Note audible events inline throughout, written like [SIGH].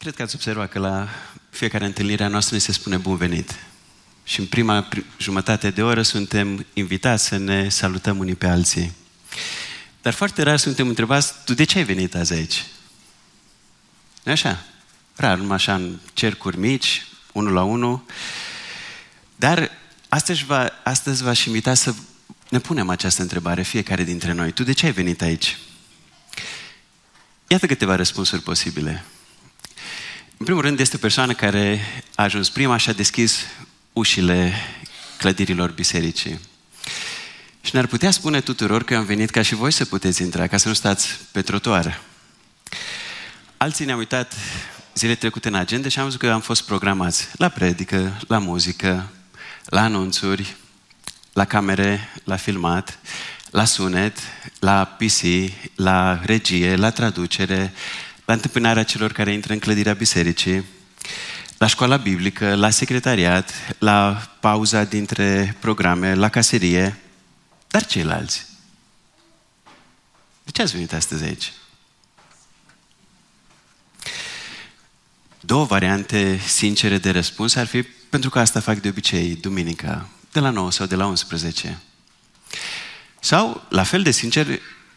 Cred că ați observat că la fiecare întâlnire a noastră ne se spune bun venit. Și în prima jumătate de oră suntem invitați să ne salutăm unii pe alții. Dar foarte rar suntem întrebați, tu de ce ai venit azi aici? nu așa? Rar, numai așa în cercuri mici, unul la unul. Dar astăzi, va, astăzi v-aș invita să ne punem această întrebare, fiecare dintre noi. Tu de ce ai venit aici? Iată câteva răspunsuri posibile. În primul rând, este o persoană care a ajuns prima și a deschis ușile clădirilor bisericii. Și ne-ar putea spune tuturor că am venit ca și voi să puteți intra, ca să nu stați pe trotuar. Alții ne-au uitat zile trecute în agenda și am văzut că am fost programați la predică, la muzică, la anunțuri, la camere, la filmat, la sunet, la PC, la regie, la traducere, la întâmpinarea celor care intră în clădirea bisericii, la școala biblică, la secretariat, la pauza dintre programe, la caserie, dar ceilalți. De ce ați venit astăzi aici? Două variante sincere de răspuns ar fi pentru că asta fac de obicei duminica, de la 9 sau de la 11. Sau, la fel de sincer,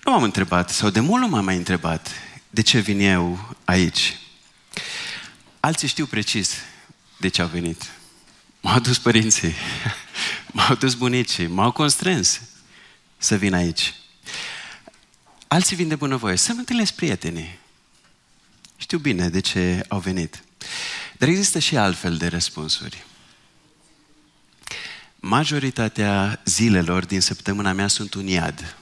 nu m-am întrebat, sau de mult nu m-am mai întrebat, de ce vin eu aici? Alții știu precis de ce au venit. M-au dus părinții, [LAUGHS] m-au dus bunicii, m-au constrâns să vin aici. Alții vin de bunăvoie, să-mi întâlnesc prietenii. Știu bine de ce au venit. Dar există și altfel de răspunsuri. Majoritatea zilelor din săptămâna mea sunt un iad.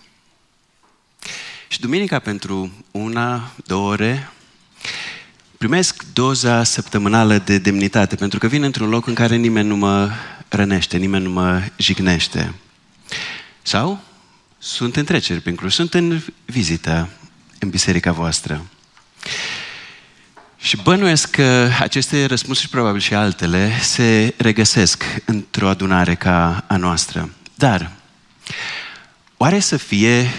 Și duminica pentru una, două ore, primesc doza săptămânală de demnitate, pentru că vin într-un loc în care nimeni nu mă rănește, nimeni nu mă jignește. Sau sunt în treceri prin Cluj, sunt în vizită în biserica voastră. Și bănuiesc că aceste răspunsuri, probabil și altele, se regăsesc într-o adunare ca a noastră. Dar, oare să fie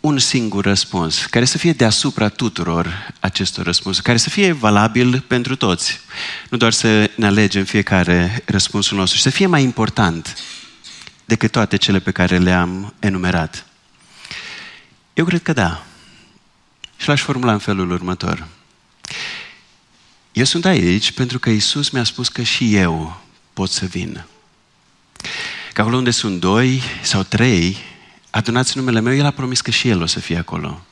un singur răspuns, care să fie deasupra tuturor acestor răspunsuri, care să fie valabil pentru toți. Nu doar să ne alegem fiecare răspunsul nostru, și să fie mai important decât toate cele pe care le-am enumerat. Eu cred că da. Și l-aș formula în felul următor. Eu sunt aici pentru că Isus mi-a spus că și eu pot să vin. Că acolo unde sunt doi sau trei, adunați numele meu, El a promis că și El o să fie acolo.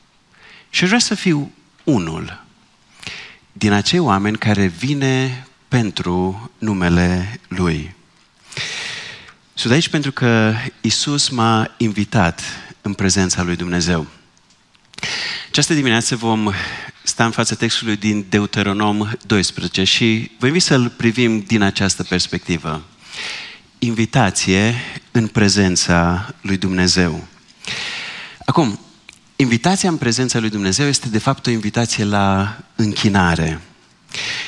Și vreau să fiu unul din acei oameni care vine pentru numele Lui. Sunt aici pentru că Isus m-a invitat în prezența Lui Dumnezeu. Această dimineață vom sta în fața textului din Deuteronom 12 și vă invit să-l privim din această perspectivă. Invitație în prezența lui Dumnezeu. Acum, invitația în prezența lui Dumnezeu este de fapt o invitație la închinare.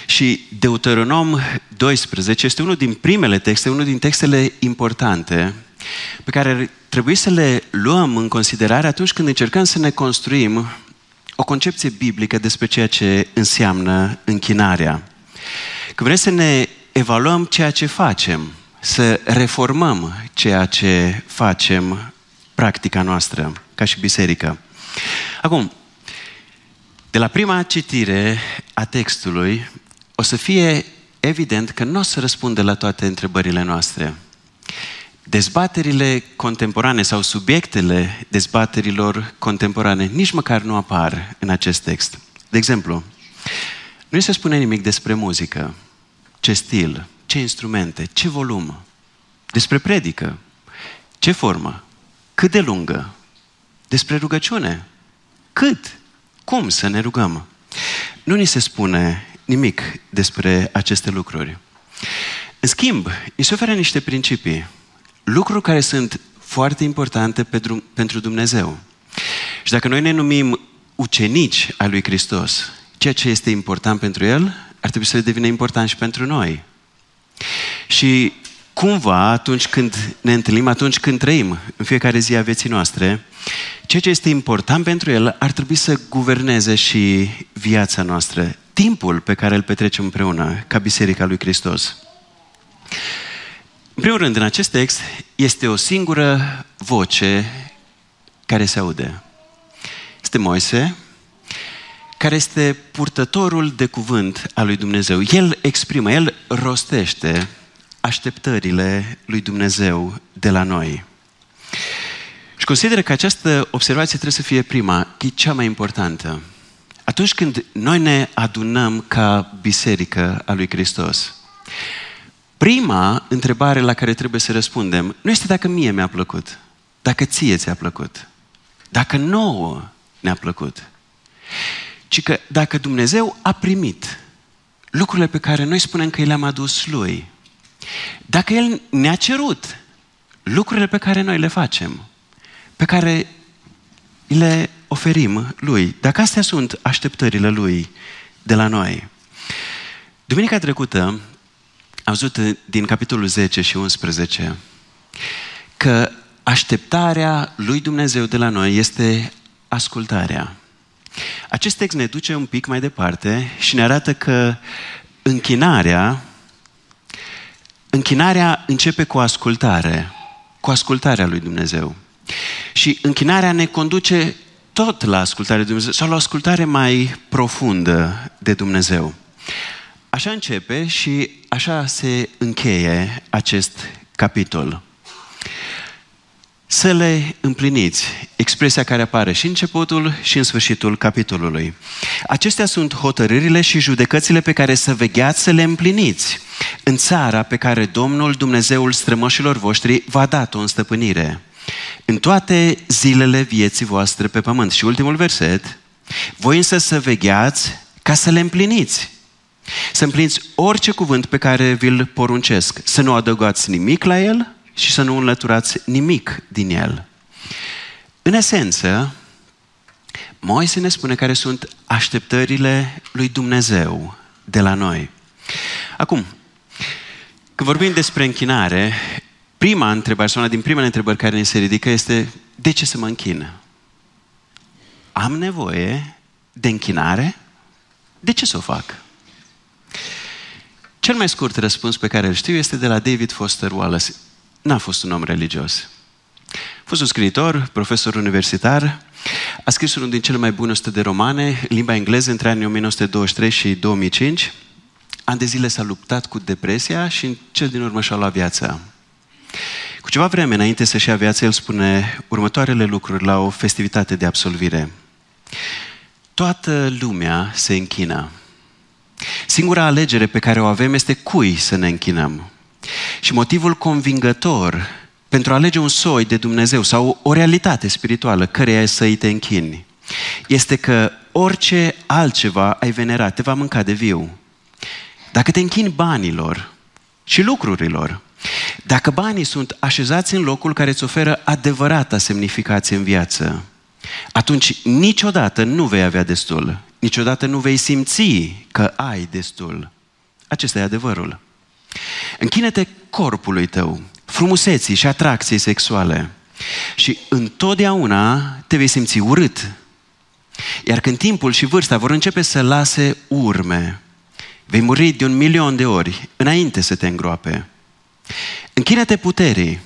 Și Deuteronom 12 este unul din primele texte, unul din textele importante pe care trebuie să le luăm în considerare atunci când încercăm să ne construim o concepție biblică despre ceea ce înseamnă închinarea. Că vrem să ne evaluăm ceea ce facem, să reformăm ceea ce facem, practica noastră, ca și biserică. Acum, de la prima citire a textului, o să fie evident că nu o să răspunde la toate întrebările noastre. Dezbaterile contemporane sau subiectele dezbaterilor contemporane nici măcar nu apar în acest text. De exemplu, nu se spune nimic despre muzică, ce stil, ce instrumente, ce volum, despre predică, ce formă, cât de lungă, despre rugăciune, cât, cum să ne rugăm. Nu ni se spune nimic despre aceste lucruri. În schimb, îi se oferă niște principii lucruri care sunt foarte importante pentru Dumnezeu. Și dacă noi ne numim ucenici al lui Hristos, ceea ce este important pentru El, ar trebui să devină important și pentru noi. Și cumva, atunci când ne întâlnim, atunci când trăim în fiecare zi a vieții noastre, ceea ce este important pentru El ar trebui să guverneze și viața noastră. timpul pe care îl petrecem împreună ca Biserica lui Hristos. În primul rând, în acest text este o singură voce care se aude. Este Moise, care este purtătorul de cuvânt al lui Dumnezeu. El exprimă, el rostește așteptările lui Dumnezeu de la noi. Și consider că această observație trebuie să fie prima, că e cea mai importantă. Atunci când noi ne adunăm ca biserică a lui Hristos, prima întrebare la care trebuie să răspundem nu este dacă mie mi-a plăcut, dacă ție ți-a plăcut, dacă nouă ne-a plăcut, ci că dacă Dumnezeu a primit lucrurile pe care noi spunem că i le-am adus Lui, dacă El ne-a cerut lucrurile pe care noi le facem, pe care le oferim Lui, dacă astea sunt așteptările Lui de la noi. Duminica trecută am văzut din capitolul 10 și 11 că așteptarea lui Dumnezeu de la noi este ascultarea. Acest text ne duce un pic mai departe și ne arată că închinarea, închinarea începe cu ascultare, cu ascultarea lui Dumnezeu. Și închinarea ne conduce tot la ascultarea de Dumnezeu sau la o ascultare mai profundă de Dumnezeu. Așa începe și așa se încheie acest capitol să le împliniți. Expresia care apare și în începutul și în sfârșitul capitolului. Acestea sunt hotărârile și judecățile pe care să vegheați să le împliniți în țara pe care Domnul Dumnezeul strămoșilor voștri v-a dat-o în stăpânire. În toate zilele vieții voastre pe pământ. Și ultimul verset. Voi însă să vegheați ca să le împliniți. Să împliniți orice cuvânt pe care vi-l poruncesc. Să nu adăugați nimic la el, și să nu înlăturați nimic din el. În esență, Moise ne spune care sunt așteptările lui Dumnezeu de la noi. Acum, când vorbim despre închinare, prima întrebare, sau una din primele întrebări care ne se ridică este de ce să mă închin? Am nevoie de închinare? De ce să o fac? Cel mai scurt răspuns pe care îl știu este de la David Foster Wallace n-a fost un om religios. A fost un scriitor, profesor universitar, a scris unul din cele mai bune 100 de romane, în limba engleză, între anii 1923 și 2005. An de zile s-a luptat cu depresia și în cel din urmă și-a luat viața. Cu ceva vreme înainte să-și ia viața, el spune următoarele lucruri la o festivitate de absolvire. Toată lumea se închină. Singura alegere pe care o avem este cui să ne închinăm. Și motivul convingător pentru a alege un soi de Dumnezeu sau o realitate spirituală căreia să-i te închini este că orice altceva ai venerat te va mânca de viu. Dacă te închini banilor și lucrurilor, dacă banii sunt așezați în locul care îți oferă adevărata semnificație în viață, atunci niciodată nu vei avea destul. Niciodată nu vei simți că ai destul. Acesta e adevărul. Închină-te corpului tău, frumuseții și atracției sexuale și întotdeauna te vei simți urât. Iar când timpul și vârsta vor începe să lase urme, vei muri de un milion de ori înainte să te îngroape. Închină-te puterii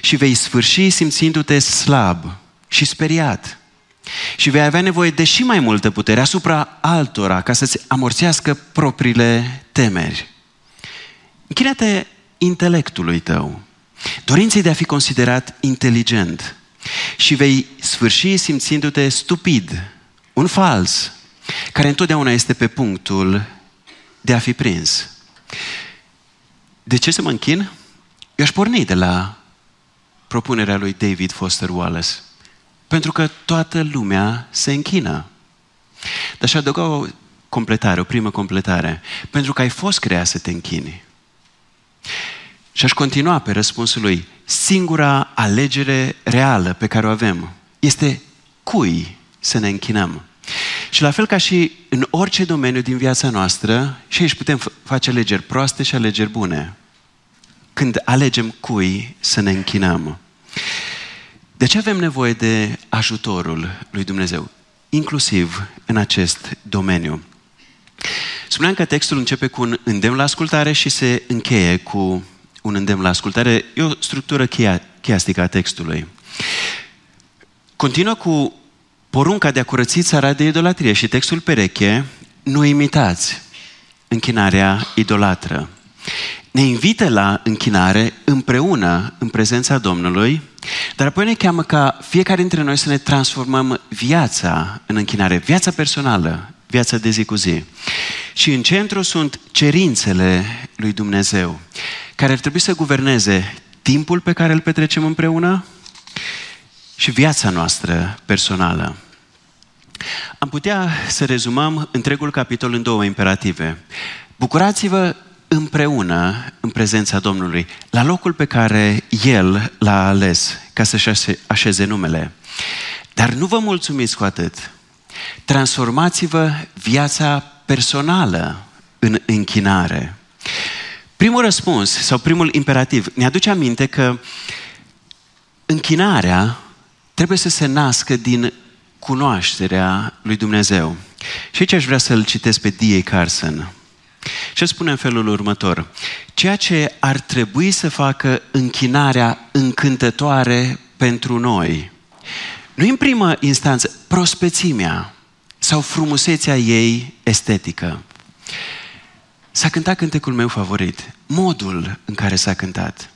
și vei sfârși simțindu-te slab și speriat. Și vei avea nevoie de și mai multă putere asupra altora ca să-ți amorțească propriile temeri. Închină-te intelectului tău, dorinței de a fi considerat inteligent și vei sfârși simțindu-te stupid, un fals, care întotdeauna este pe punctul de a fi prins. De ce să mă închin? Eu aș porni de la propunerea lui David Foster Wallace. Pentru că toată lumea se închină. Dar și adăuga o completare, o primă completare. Pentru că ai fost creat să te închini. Și aș continua pe răspunsul lui. Singura alegere reală pe care o avem este cui să ne închinăm. Și la fel ca și în orice domeniu din viața noastră, și aici putem face alegeri proaste și alegeri bune. Când alegem cui să ne închinăm. De ce avem nevoie de ajutorul lui Dumnezeu? Inclusiv în acest domeniu. Spuneam că textul începe cu un îndemn la ascultare și se încheie cu un îndemn la ascultare. E o structură chiastică a textului. Continuă cu porunca de a curăți țara de idolatrie și textul pereche, nu imitați închinarea idolatră. Ne invită la închinare împreună în prezența Domnului, dar apoi ne cheamă ca fiecare dintre noi să ne transformăm viața în închinare, viața personală, viața de zi cu zi. Și în centru sunt cerințele lui Dumnezeu, care ar trebui să guverneze timpul pe care îl petrecem împreună și viața noastră personală. Am putea să rezumăm întregul capitol în două imperative. Bucurați-vă împreună în prezența Domnului, la locul pe care El l-a ales ca să-și așeze numele. Dar nu vă mulțumiți cu atât. Transformați-vă viața personală în închinare. Primul răspuns sau primul imperativ ne aduce aminte că închinarea trebuie să se nască din cunoașterea lui Dumnezeu. Și aici aș vrea să-l citesc pe D.A. Carson. Și spune în felul următor. Ceea ce ar trebui să facă închinarea încântătoare pentru noi, nu în primă instanță prospețimea sau frumusețea ei estetică. S-a cântat cântecul meu favorit, modul în care s-a cântat.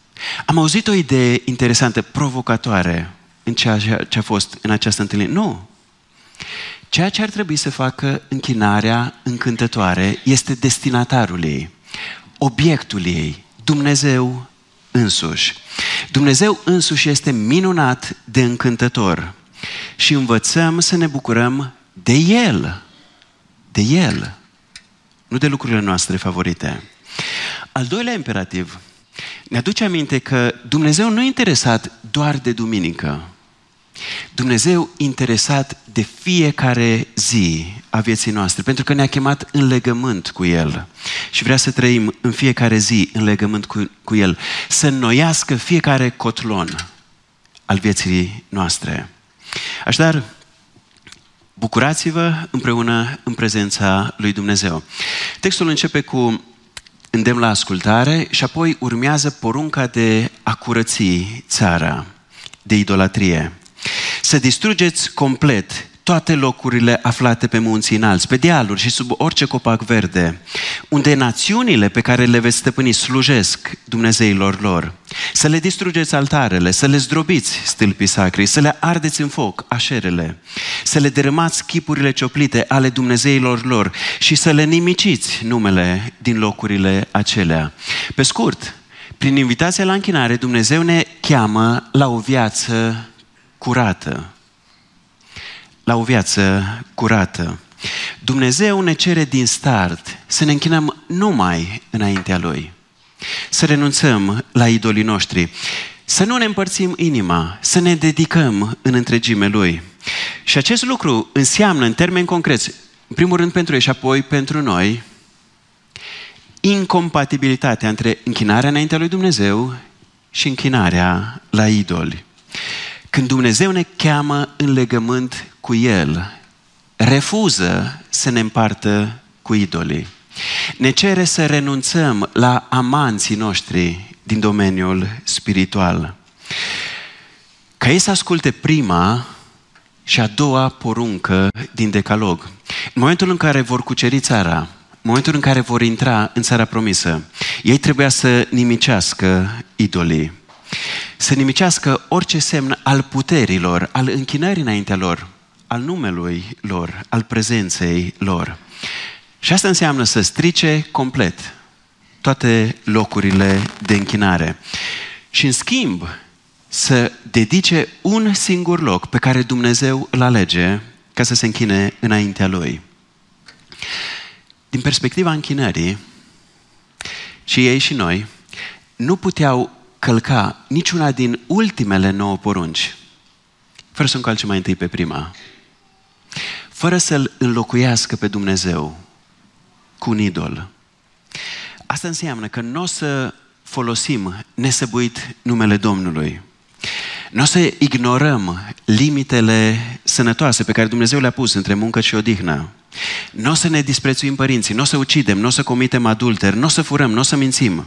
Am auzit o idee interesantă, provocatoare, în ceea ce a fost în această întâlnire. Nu. Ceea ce ar trebui să facă închinarea încântătoare este destinatarul ei, obiectul ei, Dumnezeu însuși. Dumnezeu însuși este minunat de încântător și învățăm să ne bucurăm de El. De El. Nu de lucrurile noastre favorite. Al doilea imperativ ne aduce aminte că Dumnezeu nu e interesat doar de duminică. Dumnezeu interesat de fiecare zi a vieții noastre, pentru că ne-a chemat în legământ cu El și vrea să trăim în fiecare zi în legământ cu, cu El, să înnoiască fiecare cotlon al vieții noastre. Așadar, bucurați-vă împreună în prezența lui Dumnezeu. Textul începe cu îndemn la ascultare și apoi urmează porunca de a curăți țara de idolatrie. Să distrugeți complet toate locurile aflate pe munții înalți, pe dealuri și sub orice copac verde, unde națiunile pe care le veți stăpâni slujesc Dumnezeilor lor. Să le distrugeți altarele, să le zdrobiți stâlpii sacri, să le ardeți în foc așerele, să le dărâmați chipurile cioplite ale Dumnezeilor lor și să le nimiciți numele din locurile acelea. Pe scurt, prin invitația la închinare, Dumnezeu ne cheamă la o viață curată, la o viață curată. Dumnezeu ne cere din start să ne închinăm numai înaintea Lui, să renunțăm la idolii noștri, să nu ne împărțim inima, să ne dedicăm în întregime Lui. Și acest lucru înseamnă, în termeni concreți, în primul rând pentru ei și apoi pentru noi, incompatibilitatea între închinarea înaintea lui Dumnezeu și închinarea la idoli. Când Dumnezeu ne cheamă în legământ cu El, refuză să ne împartă cu idolii. Ne cere să renunțăm la amanții noștri din domeniul spiritual. Ca ei să asculte prima și a doua poruncă din Decalog. În momentul în care vor cuceri țara, în momentul în care vor intra în țara promisă, ei trebuia să nimicească idolii să nimicească orice semn al puterilor, al închinării înaintea lor, al numelui lor, al prezenței lor. Și asta înseamnă să strice complet toate locurile de închinare. Și în schimb, să dedice un singur loc pe care Dumnezeu îl alege ca să se închine înaintea Lui. Din perspectiva închinării, și ei și noi, nu puteau călca niciuna din ultimele nouă porunci, fără să încalce mai întâi pe prima, fără să-L înlocuiască pe Dumnezeu cu un idol. Asta înseamnă că nu o să folosim nesăbuit numele Domnului. Nu o să ignorăm limitele sănătoase pe care Dumnezeu le-a pus între muncă și odihnă. Nu o să ne disprețuim părinții, nu o să ucidem, nu o să comitem adulter, nu o să furăm, nu o să mințim.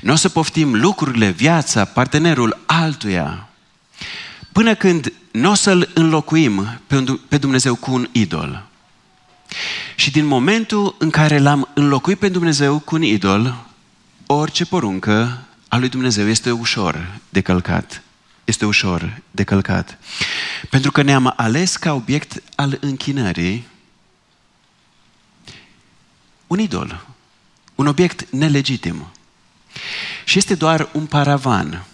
Nu o să poftim lucrurile, viața, partenerul altuia. Până când nu o să-L înlocuim pe Dumnezeu cu un idol. Și din momentul în care l-am înlocuit pe Dumnezeu cu un idol, orice poruncă a lui Dumnezeu este ușor de călcat. Este ușor de călcat. Pentru că ne-am ales ca obiect al închinării un idol, un obiect nelegitim. Și este doar un paravan,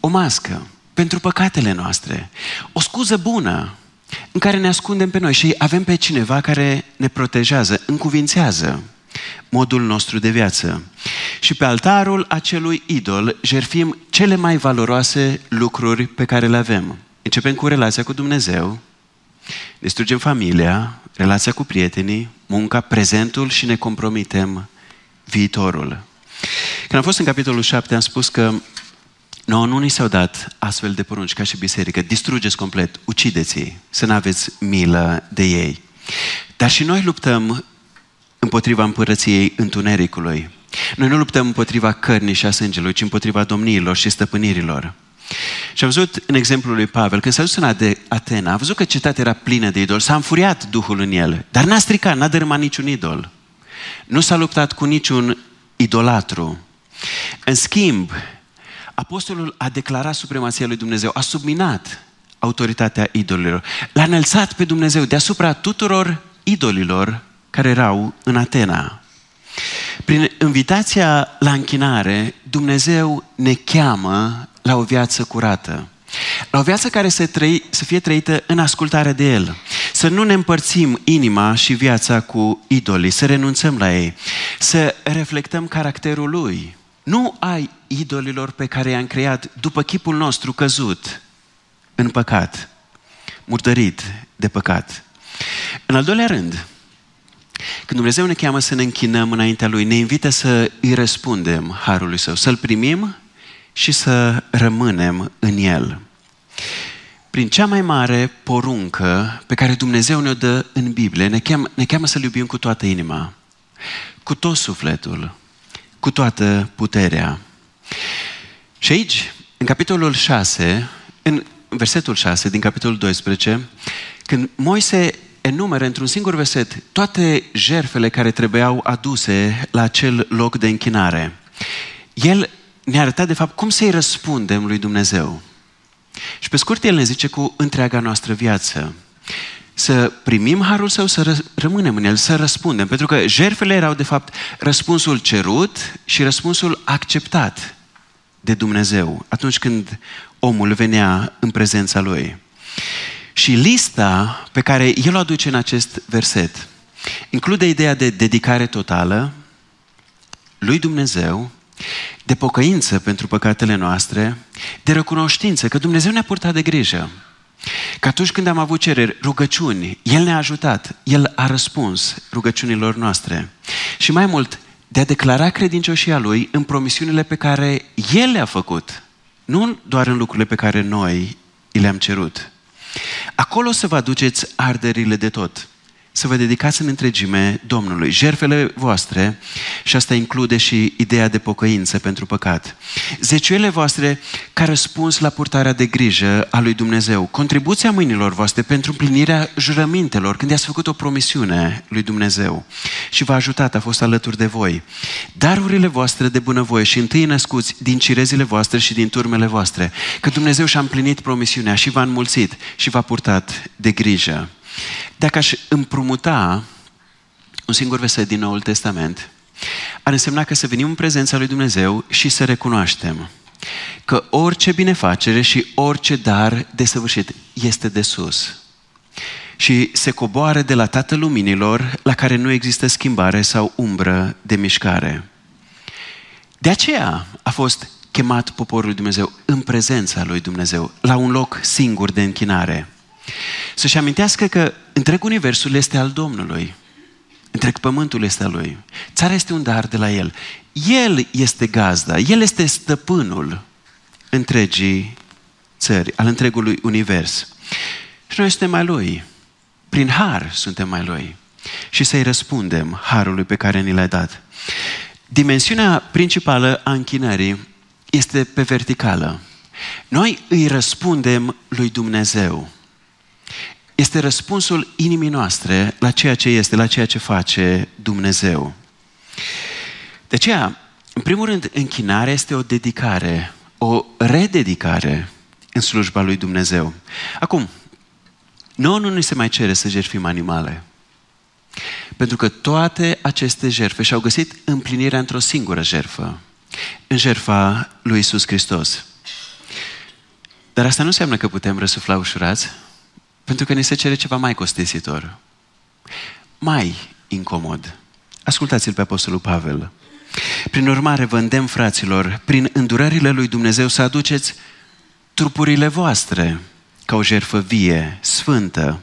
o mască pentru păcatele noastre, o scuză bună în care ne ascundem pe noi și avem pe cineva care ne protejează, încuvințează modul nostru de viață. Și pe altarul acelui idol jerfim cele mai valoroase lucruri pe care le avem. Începem cu relația cu Dumnezeu, distrugem familia, relația cu prietenii, munca, prezentul și ne compromitem viitorul. Când am fost în capitolul 7, am spus că nouă nu ni s-au dat astfel de porunci ca și biserică. Distrugeți complet, ucideți-i, să nu aveți milă de ei. Dar și noi luptăm împotriva împărăției întunericului. Noi nu luptăm împotriva cărnii și a sângelui, ci împotriva domniilor și stăpânirilor. Și am văzut în exemplul lui Pavel, când s-a dus în Atena, a văzut că cetatea era plină de idol, s-a înfuriat Duhul în el, dar n-a stricat, n-a dărâmat niciun idol. Nu s-a luptat cu niciun idolatru. În schimb, apostolul a declarat supremația lui Dumnezeu, a subminat autoritatea idolilor, l-a înălțat pe Dumnezeu deasupra tuturor idolilor care erau în Atena. Prin invitația la închinare, Dumnezeu ne cheamă la o viață curată. La o viață care să, trăi, să fie trăită în ascultare de El. Să nu ne împărțim inima și viața cu idolii, să renunțăm la ei, să reflectăm caracterul Lui. Nu ai idolilor pe care i-am creat după chipul nostru căzut în păcat, murdărit de păcat. În al doilea rând, când Dumnezeu ne cheamă să ne închinăm înaintea Lui, ne invită să îi răspundem harului Său, să-L primim și să rămânem în El. Prin cea mai mare poruncă pe care Dumnezeu ne-o dă în Biblie, ne cheamă, ne cheamă să-L iubim cu toată inima, cu tot sufletul, cu toată puterea. Și aici, în capitolul 6, în versetul 6 din capitolul 12, când Moise enumeră într-un singur verset toate jerfele care trebuiau aduse la acel loc de închinare. El ne-a arătat, de fapt, cum să-i răspundem lui Dumnezeu. Și pe scurt, el ne zice cu întreaga noastră viață. Să primim harul său, să rămânem în el, să răspundem. Pentru că jerfele erau, de fapt, răspunsul cerut și răspunsul acceptat de Dumnezeu atunci când omul venea în prezența lui. Și lista pe care el o aduce în acest verset include ideea de dedicare totală lui Dumnezeu, de pocăință pentru păcatele noastre, de recunoștință că Dumnezeu ne-a purtat de grijă. Că atunci când am avut cereri, rugăciuni, El ne-a ajutat, El a răspuns rugăciunilor noastre. Și mai mult, de a declara credincioșia Lui în promisiunile pe care El le-a făcut, nu doar în lucrurile pe care noi le-am cerut. Acolo să vă aduceți arderile de tot să vă dedicați în întregime Domnului. Jerfele voastre, și asta include și ideea de pocăință pentru păcat. Zeciuele voastre ca răspuns la purtarea de grijă a lui Dumnezeu. Contribuția mâinilor voastre pentru împlinirea jurămintelor când i-ați făcut o promisiune lui Dumnezeu și v-a ajutat, a fost alături de voi. Darurile voastre de bunăvoie și întâi născuți din cirezile voastre și din turmele voastre. Că Dumnezeu și-a împlinit promisiunea și v-a înmulțit și v-a purtat de grijă. Dacă aș împrumuta un singur verset din Noul Testament, ar însemna că să venim în prezența lui Dumnezeu și să recunoaștem că orice binefacere și orice dar desăvârșit este de sus. Și se coboară de la Tatăl Luminilor, la care nu există schimbare sau umbră de mișcare. De aceea a fost chemat poporul lui Dumnezeu în prezența lui Dumnezeu, la un loc singur de închinare. Să-și amintească că întreg universul este al Domnului. Întreg pământul este al Lui. Țara este un dar de la El. El este gazda, El este stăpânul întregii țări, al întregului univers. Și noi suntem mai Lui. Prin har suntem mai Lui. și să-i răspundem harului pe care ni l-ai dat. Dimensiunea principală a închinării este pe verticală. Noi îi răspundem lui Dumnezeu. Este răspunsul inimii noastre la ceea ce este, la ceea ce face Dumnezeu. De aceea, în primul rând, închinarea este o dedicare, o rededicare în slujba lui Dumnezeu. Acum, nouă nu ni se mai cere să jertfim animale. Pentru că toate aceste jertfe și-au găsit împlinirea într-o singură jertfă, în jertfa lui Isus Hristos. Dar asta nu înseamnă că putem răsufla ușurați, pentru că ni se cere ceva mai costisitor, mai incomod. Ascultați-l pe Apostolul Pavel. Prin urmare, vă îndemn, fraților, prin îndurările lui Dumnezeu să aduceți trupurile voastre ca o jertfă vie, sfântă,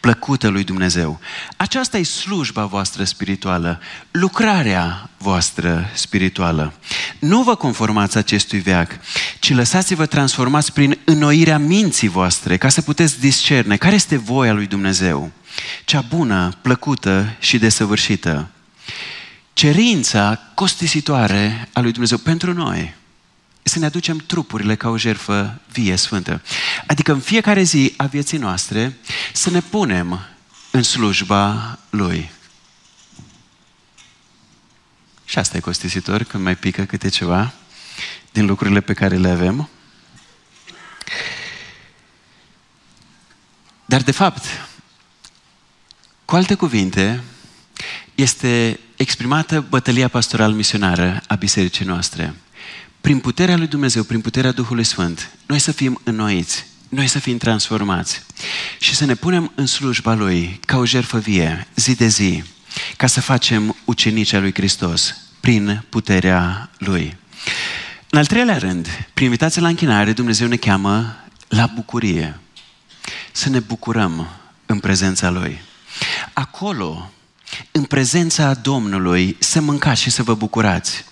plăcută lui Dumnezeu. Aceasta e slujba voastră spirituală, lucrarea voastră spirituală. Nu vă conformați acestui veac, ci lăsați-vă transformați prin înnoirea minții voastre, ca să puteți discerne care este voia lui Dumnezeu, cea bună, plăcută și desăvârșită. Cerința costisitoare a lui Dumnezeu pentru noi să ne aducem trupurile ca o jertfă vie, sfântă. Adică în fiecare zi a vieții noastre să ne punem în slujba Lui. Și asta e costisitor când mai pică câte ceva din lucrurile pe care le avem. Dar de fapt, cu alte cuvinte, este exprimată bătălia pastoral misionară a bisericii noastre prin puterea lui Dumnezeu, prin puterea Duhului Sfânt, noi să fim înnoiți, noi să fim transformați și să ne punem în slujba Lui ca o jertfă vie, zi de zi, ca să facem ucenicea lui Hristos prin puterea Lui. În al treilea rând, prin invitația la închinare, Dumnezeu ne cheamă la bucurie. Să ne bucurăm în prezența Lui. Acolo, în prezența Domnului, să mâncați și să vă bucurați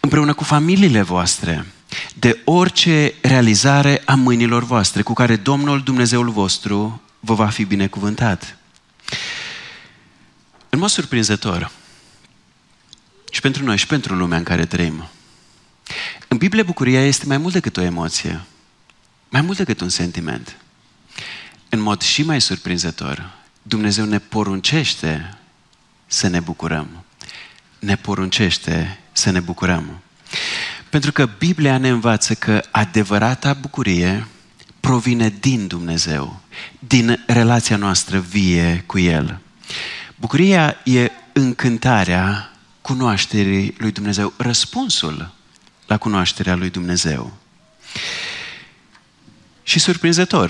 împreună cu familiile voastre, de orice realizare a mâinilor voastre cu care Domnul Dumnezeul vostru vă va fi binecuvântat. În mod surprinzător, și pentru noi și pentru lumea în care trăim, în Biblie bucuria este mai mult decât o emoție, mai mult decât un sentiment. În mod și mai surprinzător, Dumnezeu ne poruncește să ne bucurăm. Ne poruncește să ne bucurăm. Pentru că Biblia ne învață că adevărata bucurie provine din Dumnezeu, din relația noastră vie cu El. Bucuria e încântarea cunoașterii lui Dumnezeu, răspunsul la cunoașterea lui Dumnezeu. Și surprinzător,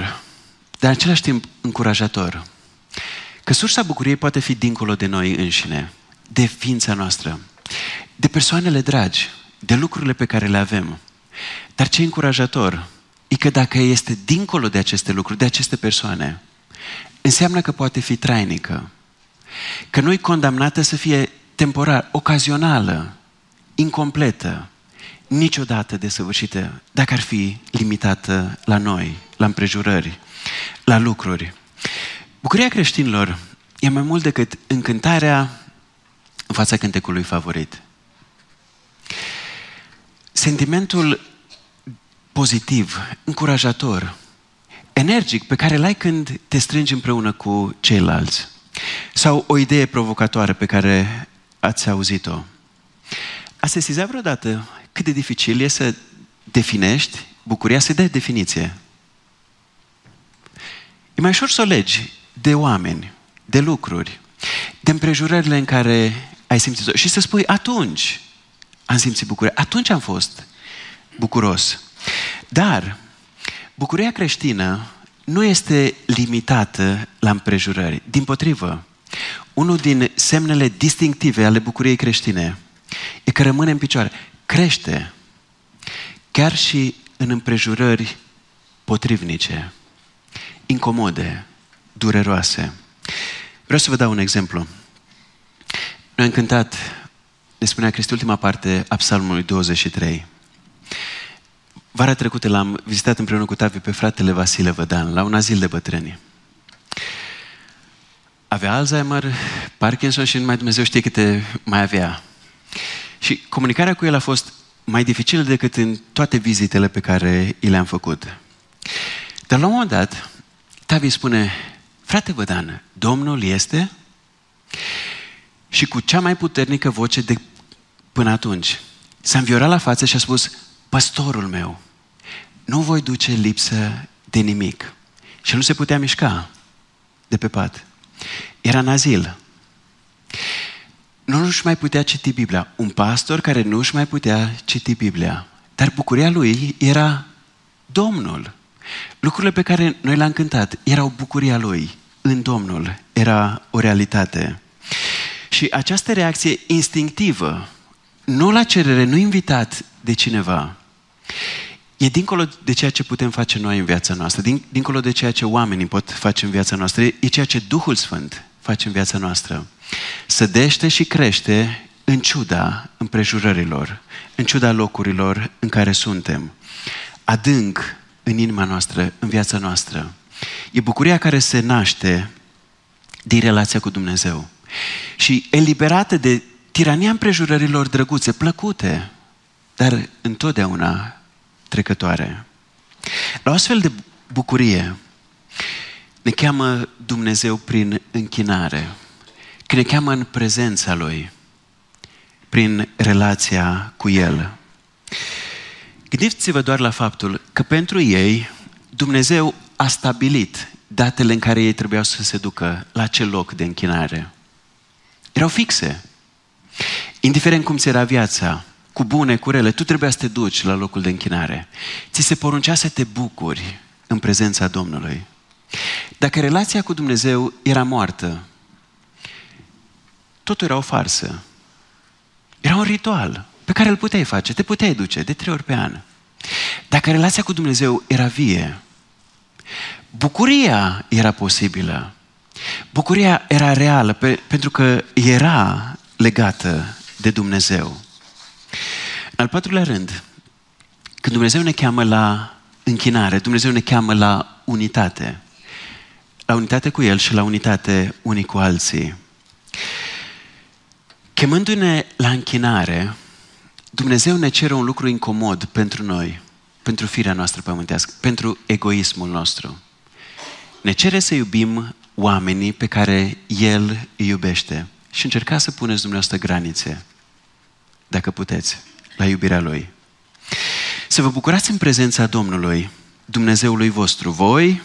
dar în același timp încurajator, că sursa bucuriei poate fi dincolo de noi înșine, de ființa noastră de persoanele dragi, de lucrurile pe care le avem. Dar ce încurajator e că dacă este dincolo de aceste lucruri, de aceste persoane, înseamnă că poate fi trainică. Că nu e condamnată să fie temporar, ocazională, incompletă, niciodată desăvârșită, dacă ar fi limitată la noi, la împrejurări, la lucruri. Bucuria creștinilor e mai mult decât încântarea în fața cântecului favorit sentimentul pozitiv, încurajator, energic pe care l-ai când te strângi împreună cu ceilalți. Sau o idee provocatoare pe care ați auzit-o. A sesizat vreodată cât de dificil e să definești bucuria, să dai definiție. E mai ușor să o legi de oameni, de lucruri, de împrejurările în care ai simțit-o și să spui atunci am simțit bucurie. Atunci am fost bucuros. Dar bucuria creștină nu este limitată la împrejurări. Din potrivă, unul din semnele distinctive ale bucuriei creștine e că rămâne în picioare. Crește chiar și în împrejurări potrivnice, incomode, dureroase. Vreau să vă dau un exemplu. Noi am cântat ne spunea Cristi ultima parte a psalmului 23. Vara trecută l-am vizitat împreună cu Tavi pe fratele Vasile Vădan la un azil de bătrâni. avea Alzheimer, Parkinson și mai Dumnezeu știe câte mai avea. Și comunicarea cu el a fost mai dificilă decât în toate vizitele pe care i le-am făcut. Dar la un moment dat, Tavi spune, frate Vădan, Domnul este? Și cu cea mai puternică voce de până atunci, s-a înviorat la față și a spus, păstorul meu, nu voi duce lipsă de nimic. Și nu se putea mișca de pe pat. Era în azil. Nu își mai putea citi Biblia. Un pastor care nu își mai putea citi Biblia. Dar bucuria lui era Domnul. Lucrurile pe care noi le-am cântat erau bucuria lui în Domnul. Era o realitate. Și această reacție instinctivă, nu la cerere, nu invitat de cineva, e dincolo de ceea ce putem face noi în viața noastră, din, dincolo de ceea ce oamenii pot face în viața noastră, e ceea ce Duhul Sfânt face în viața noastră. Sădește și crește în ciuda împrejurărilor, în ciuda locurilor în care suntem. Adânc în inima noastră, în viața noastră. E bucuria care se naște din relația cu Dumnezeu. Și eliberată de tirania împrejurărilor drăguțe, plăcute, dar întotdeauna trecătoare. La o astfel de bucurie ne cheamă Dumnezeu prin închinare, când ne cheamă în prezența Lui, prin relația cu El. Gândiți-vă doar la faptul că pentru ei Dumnezeu a stabilit datele în care ei trebuiau să se ducă la acel loc de închinare. Erau fixe. Indiferent cum ți era viața, cu bune, cu rele, tu trebuia să te duci la locul de închinare. Ți se poruncea să te bucuri în prezența Domnului. Dacă relația cu Dumnezeu era moartă, totul era o farsă. Era un ritual pe care îl puteai face, te puteai duce de trei ori pe an. Dacă relația cu Dumnezeu era vie, bucuria era posibilă. Bucuria era reală pe, pentru că era legată de Dumnezeu. În al patrulea rând, când Dumnezeu ne cheamă la închinare, Dumnezeu ne cheamă la unitate. La unitate cu El și la unitate unii cu alții. Chemându-ne la închinare, Dumnezeu ne cere un lucru incomod pentru noi, pentru firea noastră pământească, pentru egoismul nostru. Ne cere să iubim oamenii pe care El îi iubește și încercați să puneți dumneavoastră granițe, dacă puteți, la iubirea Lui. Să vă bucurați în prezența Domnului, Dumnezeului vostru, voi,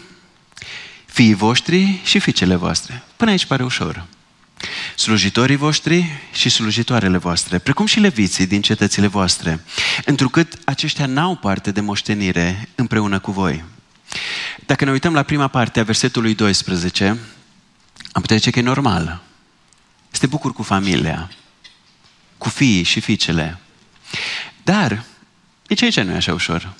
fiii voștri și fiicele voastre. Până aici pare ușor. Slujitorii voștri și slujitoarele voastre, precum și leviții din cetățile voastre, întrucât aceștia n-au parte de moștenire împreună cu voi. Dacă ne uităm la prima parte a versetului 12, am putea zice că e normal. Să te bucuri cu familia, cu fiii și fiicele. Dar, de ce aici nu e așa ușor?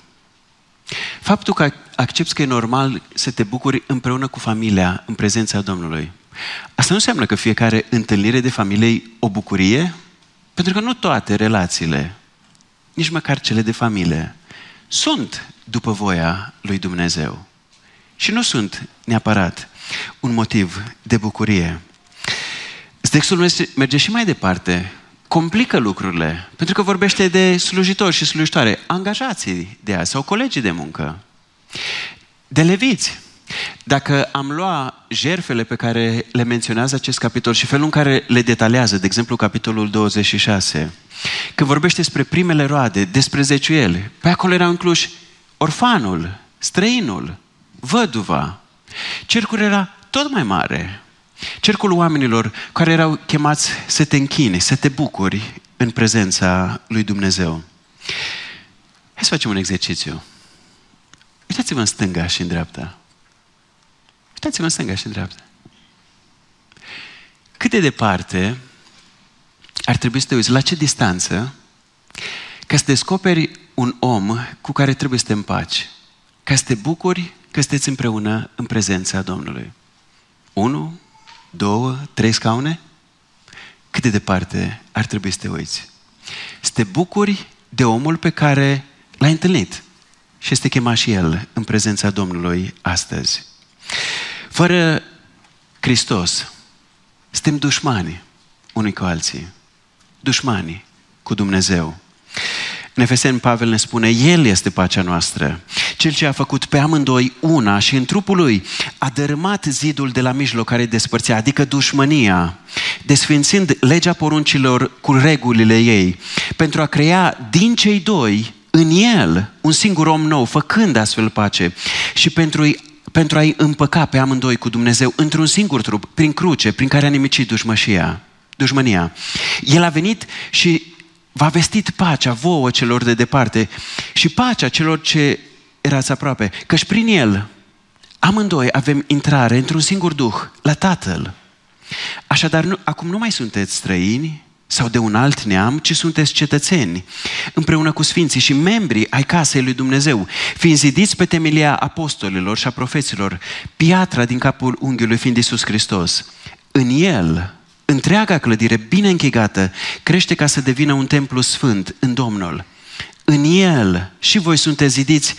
Faptul că accepti că e normal să te bucuri împreună cu familia în prezența Domnului, asta nu înseamnă că fiecare întâlnire de familie e o bucurie, pentru că nu toate relațiile, nici măcar cele de familie, sunt după voia lui Dumnezeu. Și nu sunt neapărat un motiv de bucurie. Textul merge și mai departe, complică lucrurile, pentru că vorbește de slujitori și slujitoare, angajații de azi sau colegii de muncă, de leviți. Dacă am lua jerfele pe care le menționează acest capitol și felul în care le detaliază, de exemplu capitolul 26, când vorbește despre primele roade, despre zeciuieli, pe acolo erau incluși orfanul, străinul, văduva. Cercul era tot mai mare. Cercul oamenilor care erau chemați să te închine, să te bucuri în prezența lui Dumnezeu. Hai să facem un exercițiu. Uitați-vă în stânga și în dreapta. Uitați-vă în stânga și în dreapta. Cât de departe ar trebui să te uiți, la ce distanță, ca să descoperi un om cu care trebuie să te împaci, ca să te bucuri că sunteți împreună în prezența Domnului. Unu, două, trei scaune? Cât de departe ar trebui să te uiți? Să te bucuri de omul pe care l-ai întâlnit și este chemat și el în prezența Domnului astăzi. Fără Hristos, suntem dușmani unii cu alții. Dușmani cu Dumnezeu. În Efeseni Pavel ne spune, El este pacea noastră, Cel ce a făcut pe amândoi una și în trupul lui a dărâmat zidul de la mijloc care despărțea, adică dușmânia, desfințind legea poruncilor cu regulile ei, pentru a crea din cei doi în el un singur om nou, făcând astfel pace și pentru pentru a-i împăca pe amândoi cu Dumnezeu într-un singur trup, prin cruce, prin care a nimicit dușmășia, dușmânia. El a venit și v-a vestit pacea vouă celor de departe și pacea celor ce erați aproape, căci prin el amândoi avem intrare într-un singur duh, la Tatăl. Așadar, nu, acum nu mai sunteți străini sau de un alt neam, ci sunteți cetățeni, împreună cu sfinții și membrii ai casei lui Dumnezeu, fiind zidiți pe temelia apostolilor și a profeților, piatra din capul unghiului fiind Iisus Hristos. În el, întreaga clădire bine închegată crește ca să devină un templu sfânt în Domnul. În el și voi sunteți zidiți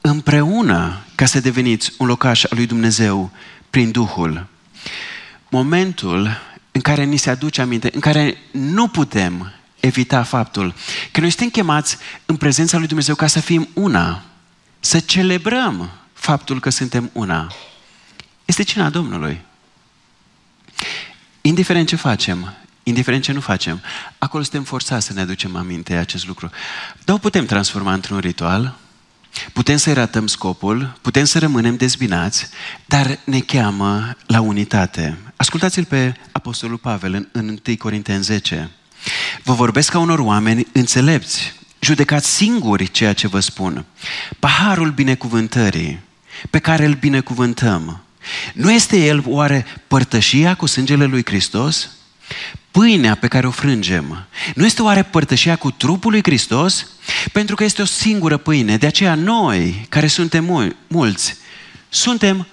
împreună ca să deveniți un locaș al lui Dumnezeu prin Duhul. Momentul în care ni se aduce aminte, în care nu putem evita faptul că noi suntem chemați în prezența lui Dumnezeu ca să fim una, să celebrăm faptul că suntem una. Este cina Domnului. Indiferent ce facem, indiferent ce nu facem, acolo suntem forțați să ne aducem aminte acest lucru. Dar o putem transforma într-un ritual, putem să-i ratăm scopul, putem să rămânem dezbinați, dar ne cheamă la unitate. Ascultați-l pe Apostolul Pavel în, în 1 Corinteni 10. Vă vorbesc ca unor oameni înțelepți, judecați singuri ceea ce vă spun. Paharul binecuvântării pe care îl binecuvântăm, nu este el oare părtășia cu sângele lui Hristos? Pâinea pe care o frângem, nu este oare părtășia cu trupul lui Hristos? Pentru că este o singură pâine, de aceea noi, care suntem mulți, suntem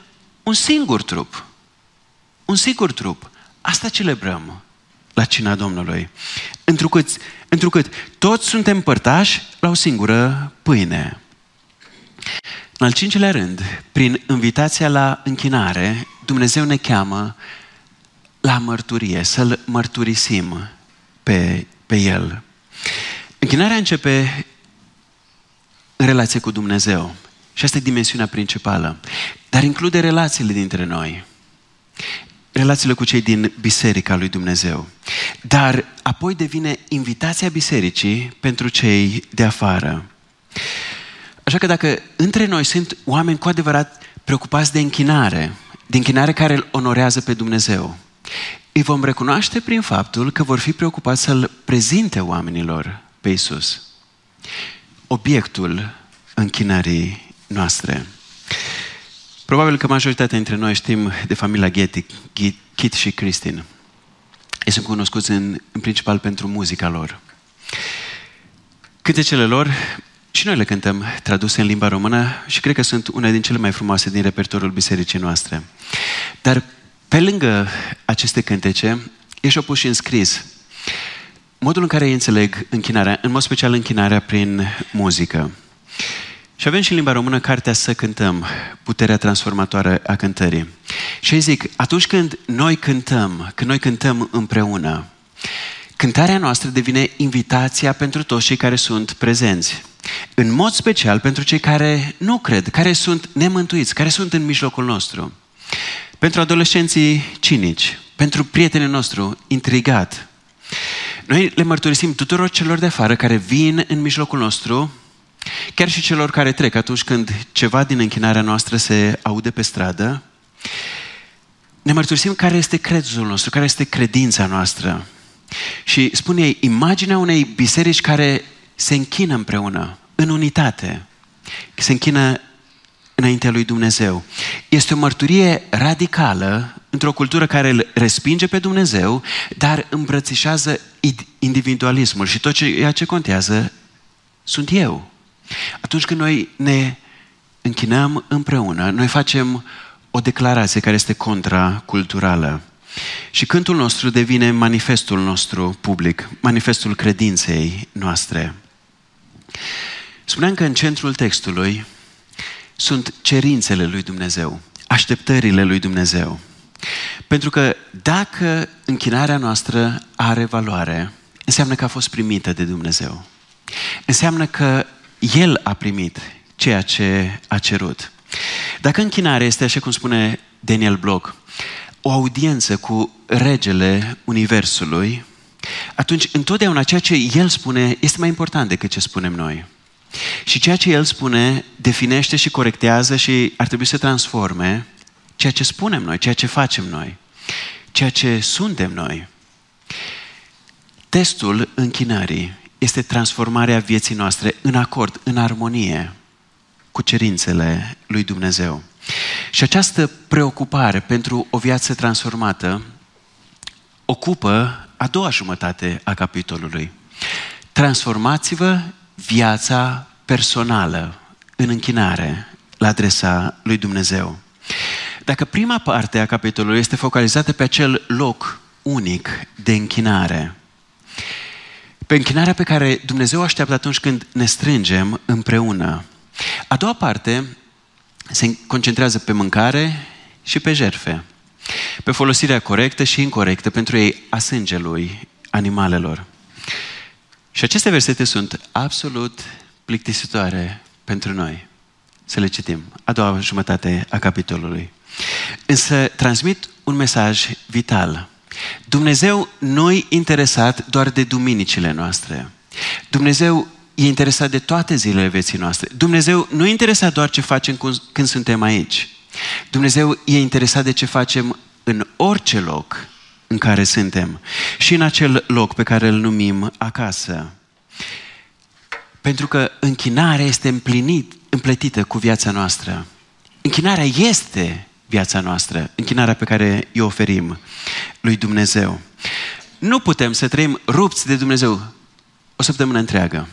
un singur trup. Un singur trup. Asta celebrăm la cina Domnului. Întrucât, întrucât toți suntem părtași la o singură pâine. În al cincilea rând, prin invitația la închinare, Dumnezeu ne cheamă la mărturie, să-L mărturisim pe, pe El. Închinarea începe în relație cu Dumnezeu. Și asta e dimensiunea principală. Dar include relațiile dintre noi. Relațiile cu cei din Biserica lui Dumnezeu. Dar apoi devine invitația bisericii pentru cei de afară. Așa că dacă între noi sunt oameni cu adevărat preocupați de închinare, de închinare care îl onorează pe Dumnezeu, îi vom recunoaște prin faptul că vor fi preocupați să-L prezinte oamenilor pe Isus. Obiectul închinării noastre. Probabil că majoritatea dintre noi știm de familia Getty, Kit și Christine. Ei sunt cunoscuți în, în principal pentru muzica lor. Cântecele lor și noi le cântăm traduse în limba română și cred că sunt une din cele mai frumoase din repertoriul bisericii noastre. Dar pe lângă aceste cântece, e și pus și înscris modul în care ei înțeleg închinarea, în mod special închinarea prin muzică. Și avem și în limba română cartea Să cântăm, puterea transformatoare a cântării. Și ei zic, atunci când noi cântăm, când noi cântăm împreună, cântarea noastră devine invitația pentru toți cei care sunt prezenți. În mod special pentru cei care nu cred, care sunt nemântuiți, care sunt în mijlocul nostru. Pentru adolescenții cinici, pentru prietenii nostru intrigat. Noi le mărturisim tuturor celor de afară care vin în mijlocul nostru, chiar și celor care trec atunci când ceva din închinarea noastră se aude pe stradă, ne mărturisim care este crezul nostru, care este credința noastră. Și spune ei, imaginea unei biserici care se închină împreună, în unitate, se închină înaintea lui Dumnezeu. Este o mărturie radicală într-o cultură care îl respinge pe Dumnezeu, dar îmbrățișează individualismul și tot ceea ce contează sunt eu. Atunci când noi ne închinăm împreună, noi facem o declarație care este contraculturală. Și cântul nostru devine manifestul nostru public, manifestul credinței noastre. Spuneam că în centrul textului sunt cerințele lui Dumnezeu, așteptările lui Dumnezeu. Pentru că dacă închinarea noastră are valoare, înseamnă că a fost primită de Dumnezeu. Înseamnă că El a primit ceea ce a cerut. Dacă închinarea este, așa cum spune Daniel Block, o audiență cu regele Universului, atunci întotdeauna ceea ce El spune este mai important decât ce spunem noi. Și ceea ce El spune definește și corectează și ar trebui să transforme ceea ce spunem noi, ceea ce facem noi, ceea ce suntem noi. Testul închinării este transformarea vieții noastre în acord, în armonie cu cerințele lui Dumnezeu. Și această preocupare pentru o viață transformată ocupă a doua jumătate a capitolului. Transformați-vă viața personală în închinare la adresa lui Dumnezeu. Dacă prima parte a capitolului este focalizată pe acel loc unic de închinare, pe închinarea pe care Dumnezeu așteaptă atunci când ne strângem împreună. A doua parte se concentrează pe mâncare și pe jerfe, pe folosirea corectă și incorrectă pentru ei a sângelui animalelor. Și aceste versete sunt absolut plictisitoare pentru noi. Să le citim. A doua jumătate a capitolului. Însă transmit un mesaj vital. Dumnezeu nu-i interesat doar de duminicile noastre. Dumnezeu e interesat de toate zilele vieții noastre. Dumnezeu nu e interesat doar ce facem când suntem aici. Dumnezeu e interesat de ce facem în orice loc în care suntem și în acel loc pe care îl numim acasă. Pentru că închinarea este împlinit, împletită cu viața noastră. Închinarea este viața noastră, închinarea pe care o oferim lui Dumnezeu. Nu putem să trăim rupți de Dumnezeu o săptămână întreagă.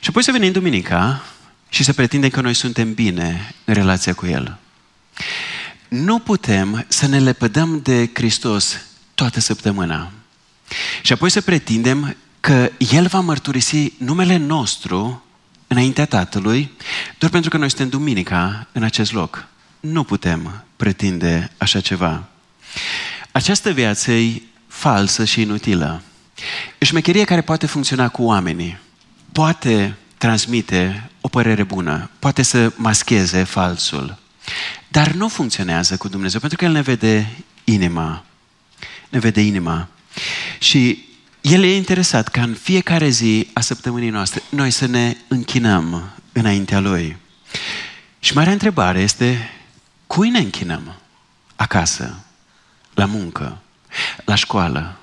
Și apoi să venim duminica și să pretindem că noi suntem bine în relația cu El. Nu putem să ne lepădăm de Hristos toată săptămâna. Și apoi să pretindem că El va mărturisi numele nostru înaintea Tatălui doar pentru că noi suntem duminica în acest loc. Nu putem pretinde așa ceva. Această viață e falsă și inutilă. E șmecherie care poate funcționa cu oamenii. Poate transmite o părere bună, poate să mascheze falsul. Dar nu funcționează cu Dumnezeu, pentru că El ne vede inima. Ne vede inima. Și El e interesat ca în fiecare zi a săptămânii noastre noi să ne închinăm înaintea Lui. Și marea întrebare este, cui ne închinăm? Acasă, la muncă, la școală,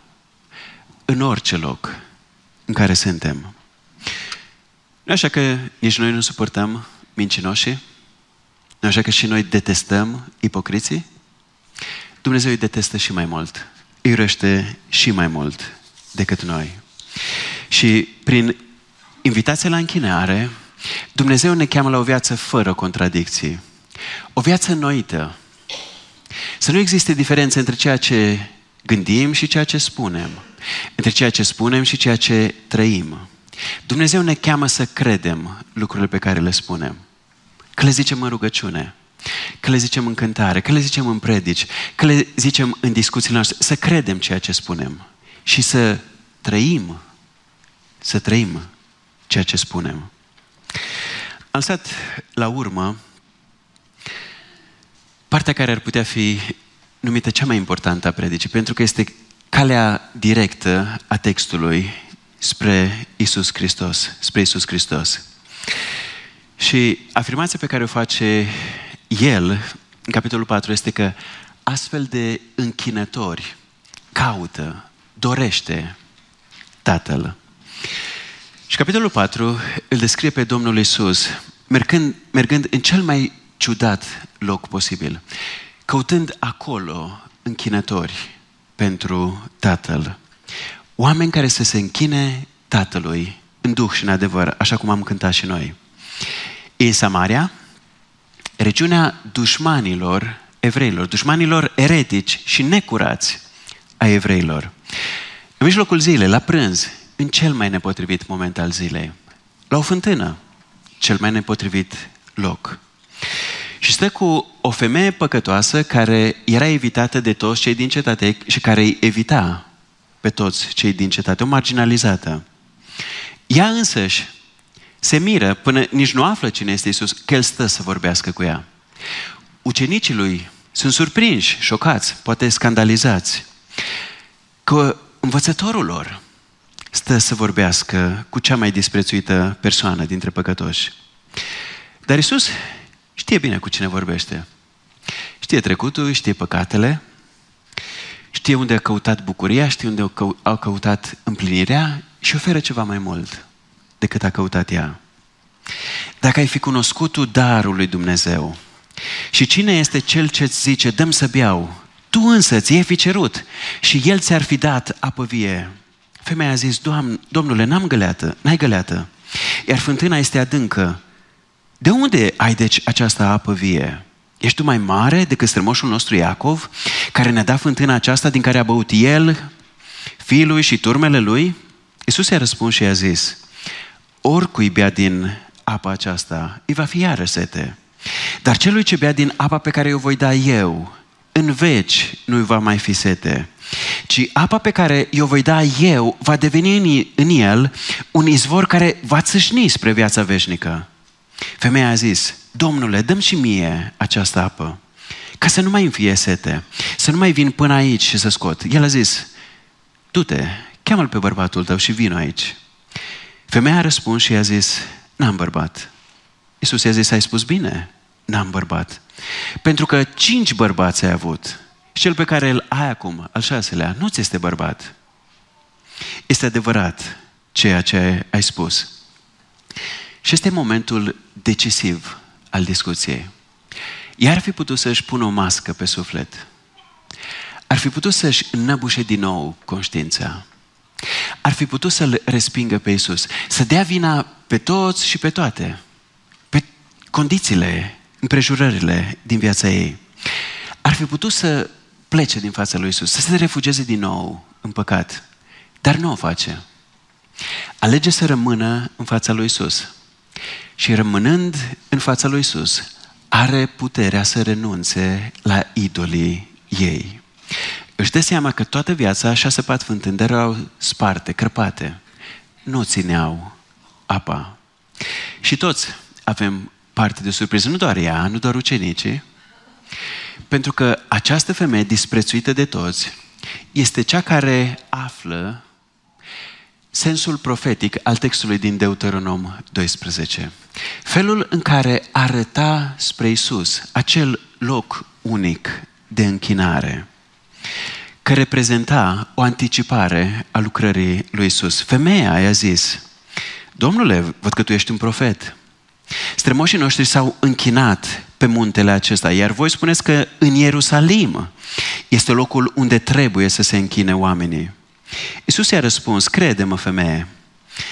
în orice loc în care suntem. Nu așa că nici noi nu suportăm mincinoșii? Nu așa că și noi detestăm ipocriții? Dumnezeu îi detestă și mai mult. Îi urăște și mai mult decât noi. Și prin invitația la închinare, Dumnezeu ne cheamă la o viață fără contradicții. O viață noită. Să nu existe diferență între ceea ce gândim și ceea ce spunem. Între ceea ce spunem și ceea ce trăim. Dumnezeu ne cheamă să credem lucrurile pe care le spunem. Că le zicem în rugăciune, că le zicem în cântare, că le zicem în predici, că le zicem în discuțiile noastre, să credem ceea ce spunem și să trăim, să trăim ceea ce spunem. Am stat la urmă partea care ar putea fi numită cea mai importantă a predicii, pentru că este calea directă a textului spre Isus Hristos, spre Isus Hristos. Și afirmația pe care o face el în capitolul 4 este că astfel de închinători caută, dorește Tatăl. Și capitolul 4 îl descrie pe Domnul Isus mergând, mergând în cel mai ciudat loc posibil, căutând acolo închinători pentru Tatăl. Oameni care să se închine Tatălui în duh și în adevăr, așa cum am cântat și noi. E Samaria, regiunea dușmanilor evreilor, dușmanilor eretici și necurați a evreilor. În mijlocul zilei, la prânz, în cel mai nepotrivit moment al zilei, la o fântână, cel mai nepotrivit loc. Și Și stă cu o femeie păcătoasă care era evitată de toți cei din cetate și care îi evita pe toți cei din cetate, o marginalizată. Ea însăși se miră până nici nu află cine este Isus, că El stă să vorbească cu ea. Ucenicii lui sunt surprinși, șocați, poate scandalizați, că învățătorul lor stă să vorbească cu cea mai disprețuită persoană dintre păcătoși. Dar Isus știe bine cu cine vorbește. Știe trecutul, știe păcatele, știe unde a căutat bucuria, știe unde a căutat împlinirea și oferă ceva mai mult decât a căutat ea. Dacă ai fi cunoscut tu darul lui Dumnezeu și cine este cel ce îți zice, dăm să beau, tu însă ți-ai fi cerut și el ți-ar fi dat apă vie. Femeia a zis, Doamne, Domnule, n-am găleată, n-ai găleată, iar fântâna este adâncă. De unde ai deci această apă vie? Ești tu mai mare decât strămoșul nostru Iacov, care ne-a dat fântâna aceasta din care a băut el, fiul și turmele lui? Iisus i-a răspuns și i-a zis, oricui bea din apa aceasta, îi va fi iară sete. Dar celui ce bea din apa pe care o voi da eu, în veci nu va mai fi sete, ci apa pe care o voi da eu va deveni în el un izvor care va țâșni spre viața veșnică. Femeia a zis, Domnule, dăm și mie această apă, ca să nu mai îmi fie sete, să nu mai vin până aici și să scot. El a zis, du-te, cheamă-l pe bărbatul tău și vino aici. Femeia a răspuns și i-a zis, n-am bărbat. Iisus i-a zis, ai spus bine, n-am bărbat. Pentru că cinci bărbați ai avut și cel pe care îl ai acum, al șaselea, nu ți este bărbat. Este adevărat ceea ce ai spus. Și este momentul decisiv al discuției. Iar ar fi putut să-și pună o mască pe suflet. Ar fi putut să-și înnăbușe din nou conștiința. Ar fi putut să-L respingă pe Isus. Să dea vina pe toți și pe toate. Pe condițiile, împrejurările din viața ei. Ar fi putut să plece din fața lui Isus, să se refugieze din nou în păcat. Dar nu o face. Alege să rămână în fața lui Isus. Și rămânând în fața lui Isus, are puterea să renunțe la idolii ei. Își dă seama că toată viața șase pat fântâni erau sparte, crăpate. Nu țineau apa. Și toți avem parte de surpriză. Nu doar ea, nu doar ucenicii. Pentru că această femeie disprețuită de toți este cea care află sensul profetic al textului din Deuteronom 12. Felul în care arăta spre Isus acel loc unic de închinare, care reprezenta o anticipare a lucrării lui Isus. Femeia i-a zis, Domnule, văd că tu ești un profet. Strămoșii noștri s-au închinat pe muntele acesta, iar voi spuneți că în Ierusalim este locul unde trebuie să se închine oamenii. Isus i-a răspuns, crede-mă femeie,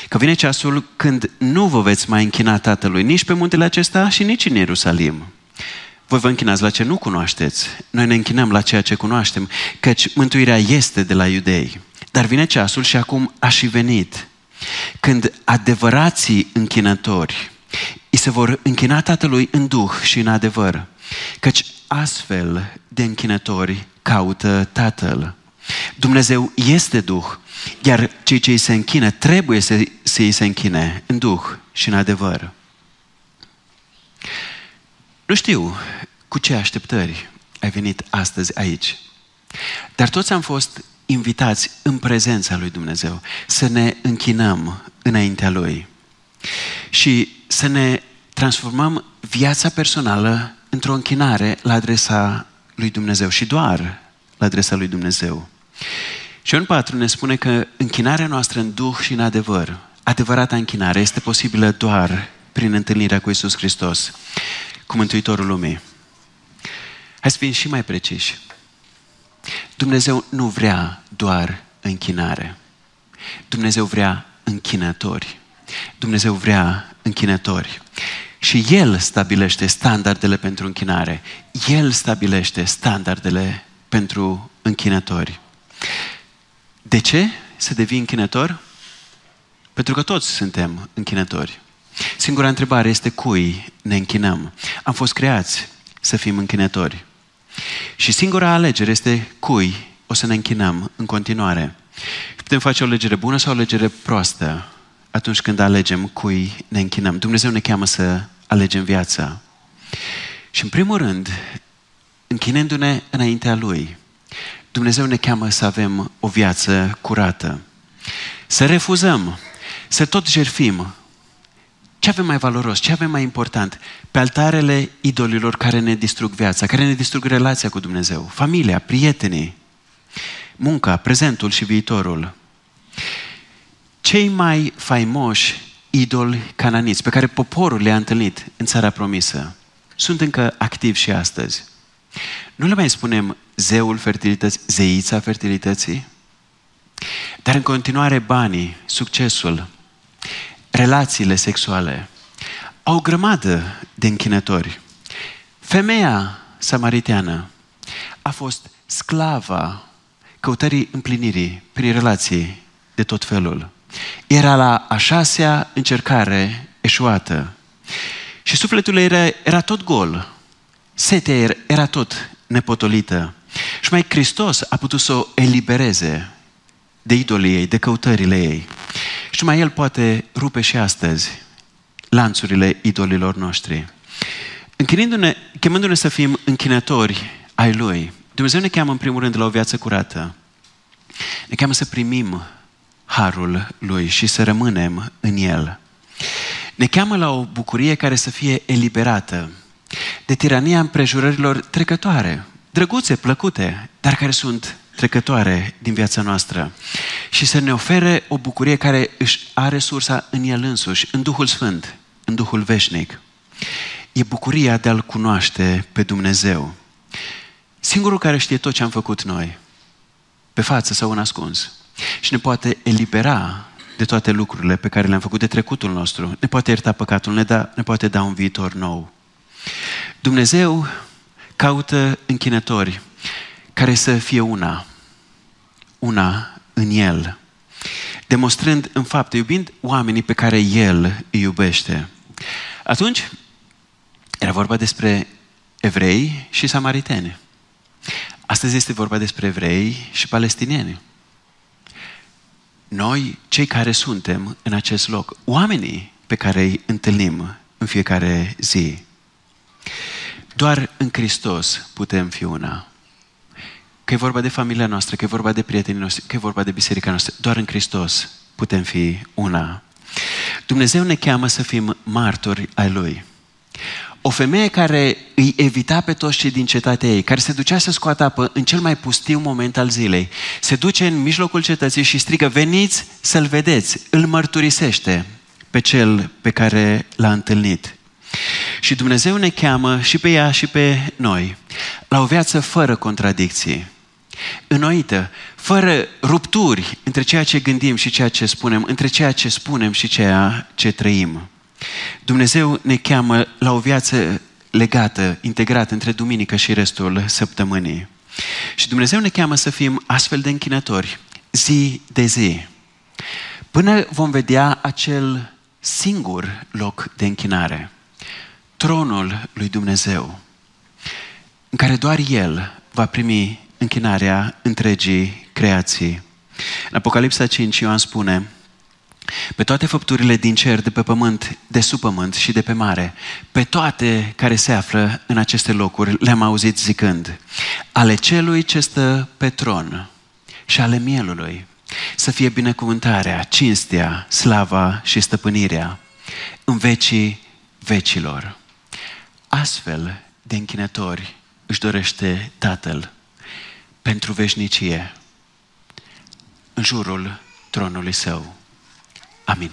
că vine ceasul când nu vă veți mai închina Tatălui nici pe muntele acesta și nici în Ierusalim. Voi vă închinați la ce nu cunoașteți. Noi ne închinăm la ceea ce cunoaștem, căci mântuirea este de la iudei. Dar vine ceasul și acum a și venit, când adevărații închinători îi se vor închina Tatălui în duh și în adevăr, căci astfel de închinători caută Tatăl. Dumnezeu este Duh, iar cei ce îi se închină trebuie să, să îi se închine în Duh și în adevăr. Nu știu cu ce așteptări ai venit astăzi aici, dar toți am fost invitați în prezența lui Dumnezeu să ne închinăm înaintea Lui și să ne transformăm viața personală într-o închinare la adresa lui Dumnezeu și doar la adresa lui Dumnezeu. Și Ioan 4 ne spune că închinarea noastră în Duh și în adevăr, adevărata închinare, este posibilă doar prin întâlnirea cu Isus Hristos, cu Mântuitorul lumii. Hai să fim și mai preciși. Dumnezeu nu vrea doar închinare. Dumnezeu vrea închinători. Dumnezeu vrea închinători. Și El stabilește standardele pentru închinare. El stabilește standardele pentru închinători. De ce să devii închinător? Pentru că toți suntem închinători. Singura întrebare este cui ne închinăm. Am fost creați să fim închinători. Și singura alegere este cui o să ne închinăm în continuare. Putem face o alegere bună sau o alegere proastă atunci când alegem cui ne închinăm. Dumnezeu ne cheamă să alegem viața. Și în primul rând, închinându-ne înaintea Lui, Dumnezeu ne cheamă să avem o viață curată. Să refuzăm, să tot jerfim. Ce avem mai valoros, ce avem mai important? Pe altarele idolilor care ne distrug viața, care ne distrug relația cu Dumnezeu, familia, prietenii, munca, prezentul și viitorul. Cei mai faimoși idoli cananiți pe care poporul le-a întâlnit în țara promisă sunt încă activi și astăzi. Nu le mai spunem zeul fertilității, zeița fertilității, dar în continuare banii, succesul, relațiile sexuale au o grămadă de închinători. Femeia samariteană a fost sclava căutării împlinirii prin relații de tot felul. Era la a șasea încercare eșuată. Și sufletul ei era, era tot gol. Setea era, era tot nepotolită. Și mai Hristos a putut să o elibereze de idolii ei, de căutările ei. Și mai El poate rupe și astăzi lanțurile idolilor noștri. Închinindu-ne, chemându-ne să fim închinători ai Lui, Dumnezeu ne cheamă în primul rând la o viață curată. Ne cheamă să primim harul Lui și să rămânem în El. Ne cheamă la o bucurie care să fie eliberată de tirania împrejurărilor trecătoare, drăguțe, plăcute, dar care sunt trecătoare din viața noastră și să ne ofere o bucurie care își are sursa în El însuși, în Duhul Sfânt, în Duhul Veșnic. E bucuria de a-L cunoaște pe Dumnezeu. Singurul care știe tot ce am făcut noi, pe față sau în ascuns, și ne poate elibera de toate lucrurile pe care le-am făcut de trecutul nostru, ne poate ierta păcatul, ne, da, ne poate da un viitor nou. Dumnezeu caută închinători care să fie una, una în El, demonstrând în fapt, iubind oamenii pe care El îi iubește. Atunci, era vorba despre evrei și samariteni. Astăzi este vorba despre evrei și palestinieni. Noi, cei care suntem în acest loc, oamenii pe care îi întâlnim în fiecare zi, doar în Hristos putem fi una. Că e vorba de familia noastră, că e vorba de prietenii noștri, că e vorba de biserica noastră, doar în Hristos putem fi una. Dumnezeu ne cheamă să fim martori ai Lui. O femeie care îi evita pe toți cei din cetatea ei, care se ducea să scoată apă în cel mai pustiu moment al zilei, se duce în mijlocul cetății și strigă, veniți să-l vedeți, îl mărturisește pe cel pe care l-a întâlnit. Și Dumnezeu ne cheamă și pe ea și pe noi la o viață fără contradicții, înnoită, fără rupturi între ceea ce gândim și ceea ce spunem, între ceea ce spunem și ceea ce trăim. Dumnezeu ne cheamă la o viață legată, integrată între duminică și restul săptămânii. Și Dumnezeu ne cheamă să fim astfel de închinători, zi de zi. Până vom vedea acel singur loc de închinare, tronul lui Dumnezeu, în care doar El va primi închinarea întregii creații. În Apocalipsa 5 Ioan spune, pe toate făpturile din cer, de pe pământ, de sub pământ și de pe mare, pe toate care se află în aceste locuri, le-am auzit zicând, ale celui ce stă pe tron și ale mielului, să fie binecuvântarea, cinstea, slava și stăpânirea în vecii vecilor. Astfel de închinători își dorește Tatăl pentru veșnicie în jurul tronului său. Amin.